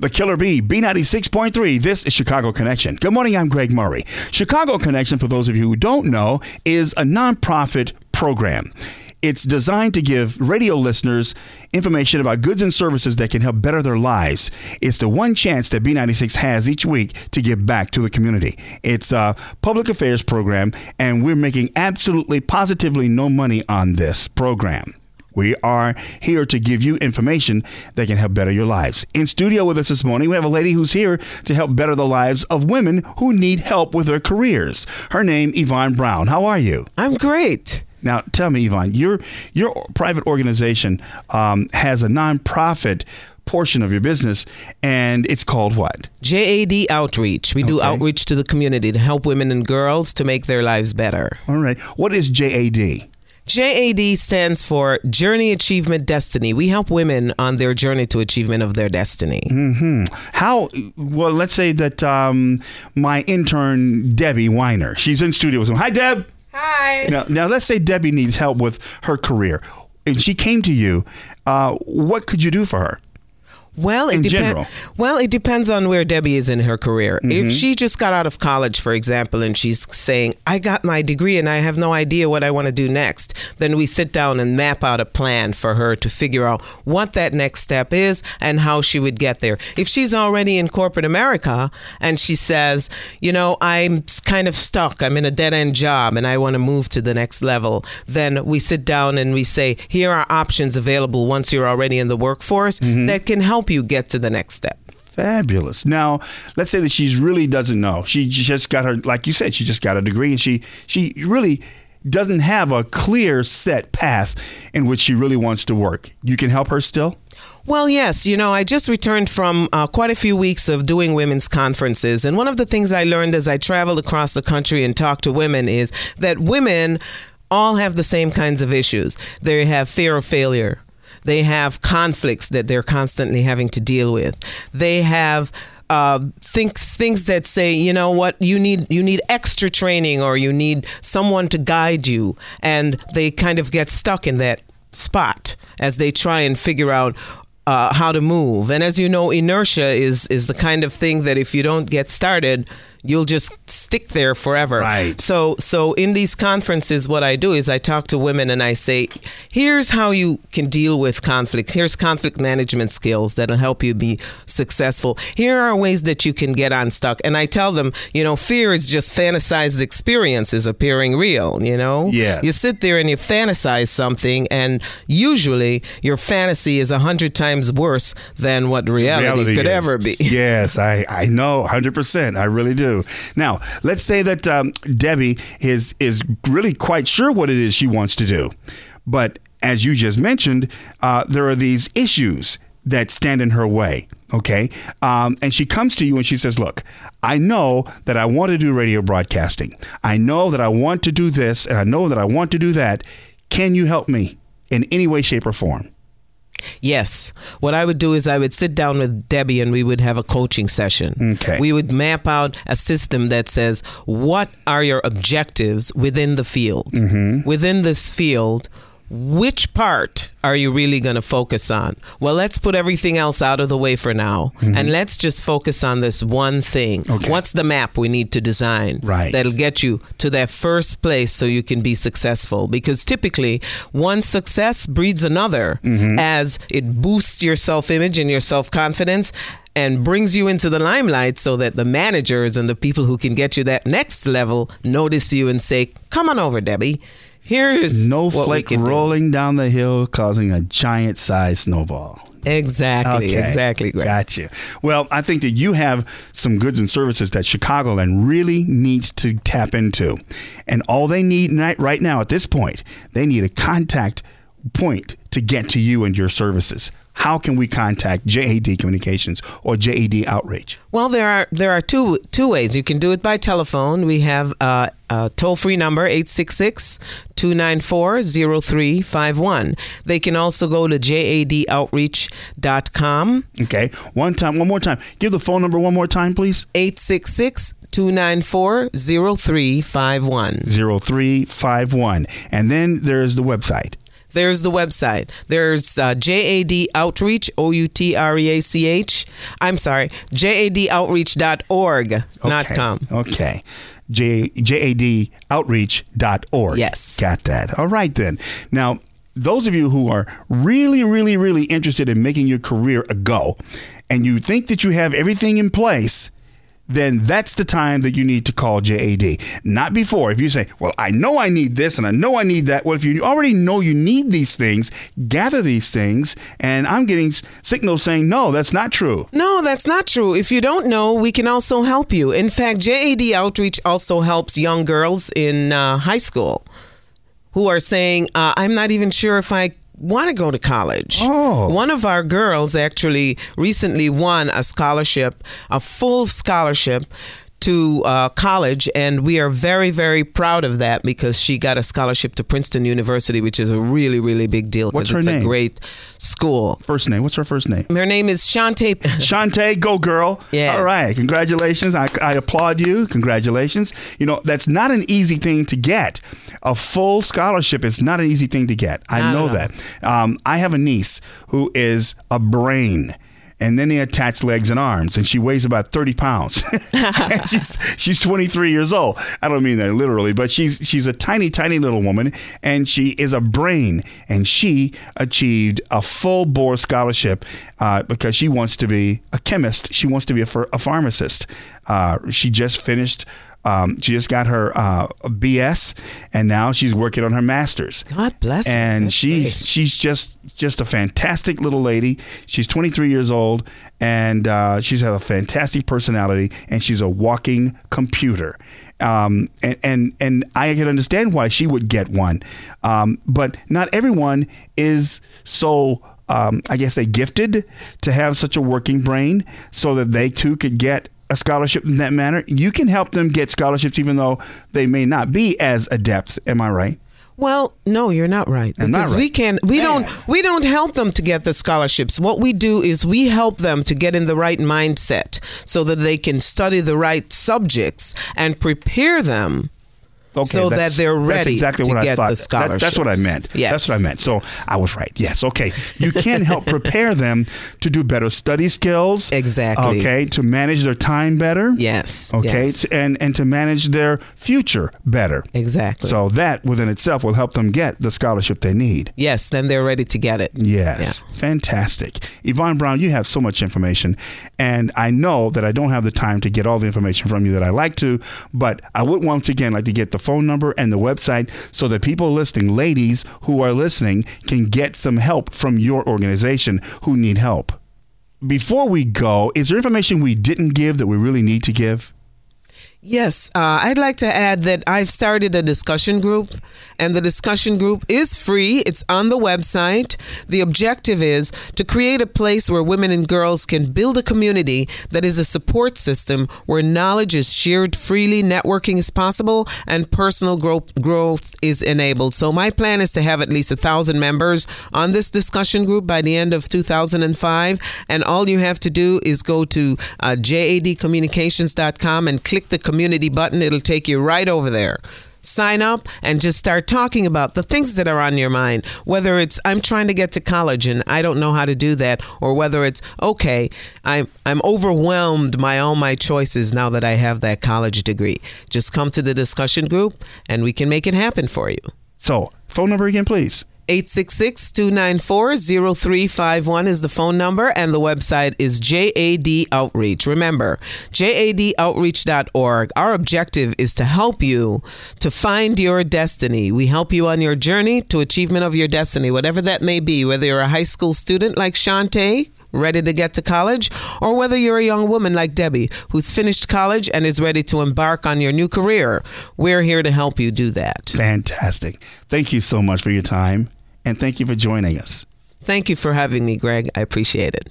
The Killer Bee, B96.3. This is Chicago Connection. Good morning, I'm Greg Murray. Chicago Connection, for those of you who don't know, is a nonprofit program. It's designed to give radio listeners information about goods and services that can help better their lives. It's the one chance that B96 has each week to give back to the community. It's a public affairs program, and we're making absolutely positively no money on this program. We are here to give you information that can help better your lives. In studio with us this morning, we have a lady who's here to help better the lives of women who need help with their careers. Her name, Yvonne Brown. How are you? I'm great. Now, tell me, Yvonne, your your private organization um, has a nonprofit portion of your business, and it's called what? JAD Outreach. We do outreach to the community to help women and girls to make their lives better. All right. What is JAD? JAD stands for Journey Achievement Destiny. We help women on their journey to achievement of their destiny. How? Well, let's say that um, my intern Debbie Weiner, she's in studio with me. Hi, Deb. Hi. Now, now let's say Debbie needs help with her career, and she came to you. Uh, what could you do for her? Well, it In depen- general. Well, it depends on where Debbie is in her career. Mm-hmm. If she just got out of college, for example, and she's saying, "I got my degree and I have no idea what I want to do next," then we sit down and map out a plan for her to figure out what that next step is and how she would get there. If she's already in corporate America and she says, "You know, I'm kind of stuck. I'm in a dead-end job and I want to move to the next level," then we sit down and we say, "Here are options available once you're already in the workforce that can help you get to the next step." Fabulous. Now, let's say that she really doesn't know. She just got her, like you said, she just got a degree, and she she really doesn't have a clear set path in which she really wants to work. You can help her still. Well, yes. You know, I just returned from uh, quite a few weeks of doing women's conferences. And one of the things I learned as I traveled across the country and talked to women is that women all have the same kinds of issues. They have fear of failure, they have conflicts that they're constantly having to deal with, they have uh, things things that say you know what you need you need extra training or you need someone to guide you. And they kind of get stuck in that spot as they try and figure out uh, how to move. And as you know inertia is is the kind of thing that if you don't get started you'll just stick there forever Right. so so in these conferences what I do is I talk to women and I say here's how you can deal with conflict here's conflict management skills that'll help you be successful here are ways that you can get unstuck and I tell them you know fear is just fantasized experiences appearing real you know Yeah. you sit there and you fantasize something and usually your fantasy is a hundred times worse than what reality, could is. ever be yes, I, I know 100%. I really do. Now, let's say that um, Debbie is, is really quite sure what it is she wants to do. But as you just mentioned, uh, there are these issues that stand in her way. Okay. Um, and she comes to you and she says, Look, I know that I want to do radio broadcasting. I know that I want to do this and I know that I want to do that. Can you help me in any way, shape, or form? Yes. What I would do is I would sit down with Debbie and we would have a coaching session. Okay. We would map out a system that says, what are your objectives within the field? Mm-hmm. Within this field, which part are you really going to focus on? Well, let's put everything else out of the way for now and let's just focus on this one thing. Mm-hmm. Okay. What's the map we need to design Right. that'll get you to that first place so you can be successful? Because typically, one success breeds another as it boosts your self image and your self confidence. And brings you into the limelight so that the managers and the people who can get you that next level notice you and say, Come on over, Debbie. What we Snowflake can do." rolling down the hill, causing a giant sized snowball. Exactly, Okay. exactly. Greg. Gotcha. Well, I think that you have some goods and services that Chicagoland really needs to tap into. And all they need right now at this point, they need a contact point to get to you and your services. How can we contact JAD Communications or JAD Outreach? Well, there are there are two two ways. You can do it by telephone. We have uh, a toll free number 866-294-0351. They can also go to jadoutreach.com Okay. One time, one more time. Give the phone number one more time, please. 866 294 0351. 0351. And then there's the website. There's the website. There's uh, JAD Outreach, O U T R E A C H. I'm sorry, jadoutreach.org, not Okay. com. Okay. J- jadoutreach.org. Yes. Got that. All right, then. Now, those of you who are really, really, really interested in making your career a go and you think that you have everything in place, then that's the time that you need to call JAD. Not before. If you say, Well, I know I need this and I know I need that. Well, if you already know you need these things, gather these things. And I'm getting signals saying, No, that's not true. No, that's not true. If you don't know, we can also help you. In fact, JAD Outreach also helps young girls in uh, high school who are saying, uh, I'm not even sure if I want to go to college. Oh. One of our girls actually recently won a scholarship, a full scholarship to uh, college, and we are very, very proud of that because she got a scholarship to Princeton University, which is a really, really big deal What's her it's name? a great school. First name. What's her first name? Her name is Shantae. Shantae, go girl. Yes. All right. Congratulations. I, I applaud you. Congratulations. You know, that's not an easy thing to get. A full scholarship is not an easy thing to get. I Not know all. that. Um, I have a niece who is a brain. And then they attach legs and arms, and she weighs about thirty pounds. and she's she's twenty three years old. I don't mean that literally, but she's she's a tiny, tiny little woman, and she is a brain. And she achieved a full board scholarship uh, because she wants to be a chemist. She wants to be a, ph- a pharmacist. Uh, she just finished. Um, she just got her uh, BS, and now she's working on her master's God bless her. and That's she's great. she's just just a fantastic little lady. She's 23 years old, and uh, she's had a fantastic personality, and she's a walking computer. Um, and, and and I can understand why she would get one, um, but not everyone is so. Um, I guess they gifted to have such a working brain, so that they too could get a scholarship in that manner. You can help them get scholarships, even though they may not be as adept. Am I right? Well, no, you're not right. I'm not Because we right. can we Man. don't we don't help them to get the scholarships. What we do is we help them to get in the right mindset so that they can study the right subjects and prepare them Okay, so that they're that's ready exactly to what I get thought. the That- that's what I meant. Yes. That's what I meant. So I was right. Yes. Okay. You can help prepare them to do better study skills. Exactly. Okay. To manage their time better. Yes. Okay. yes. And and to manage their future better. exactly. So that within itself will help them get the scholarship they need. yes, then they're ready to get it. Yes. Fantastic. Yvonne Brown, you have so much information. And I know that I don't have the time to get all the information from you that I like to, but I would once again like to get the phone number and the website so that people listening, ladies who are listening, can get some help from your organization who need help. Before we go, is there information we didn't give that we really need to give? Yes, uh, I'd like to add that I've started a discussion group, and the discussion group is free. It's on the website. The objective is to create a place where women and girls can build a community that is a support system where knowledge is shared freely, networking is possible, and personal growth, growth is enabled. So, my plan is to have at least a thousand members on this discussion group by the end of 2005. And all you have to do is go to uh, jadcommunications.com and click the community button. It'll take you right over there. Sign up and just start talking about the things that are on your mind. Whether it's I'm trying to get to college and I don't know how to do that, or whether it's okay, I'm I'm overwhelmed by all my choices now that I have that college degree. Just come to the discussion group and we can make it happen for you. So, phone number again, please. 866 294 0351 is the phone number, and the website is JAD Outreach. Remember, jadoutreach.org. Our objective is to help you to find your destiny. We help you on your journey to achievement of your destiny, whatever that may be, whether you're a high school student like Shantae. Ready to get to college, or whether you're a young woman like Debbie who's finished college and is ready to embark on your new career, we're here to help you do that. Fantastic. Thank you so much for your time, and thank you for joining us. Thank you for having me, Greg. I appreciate it.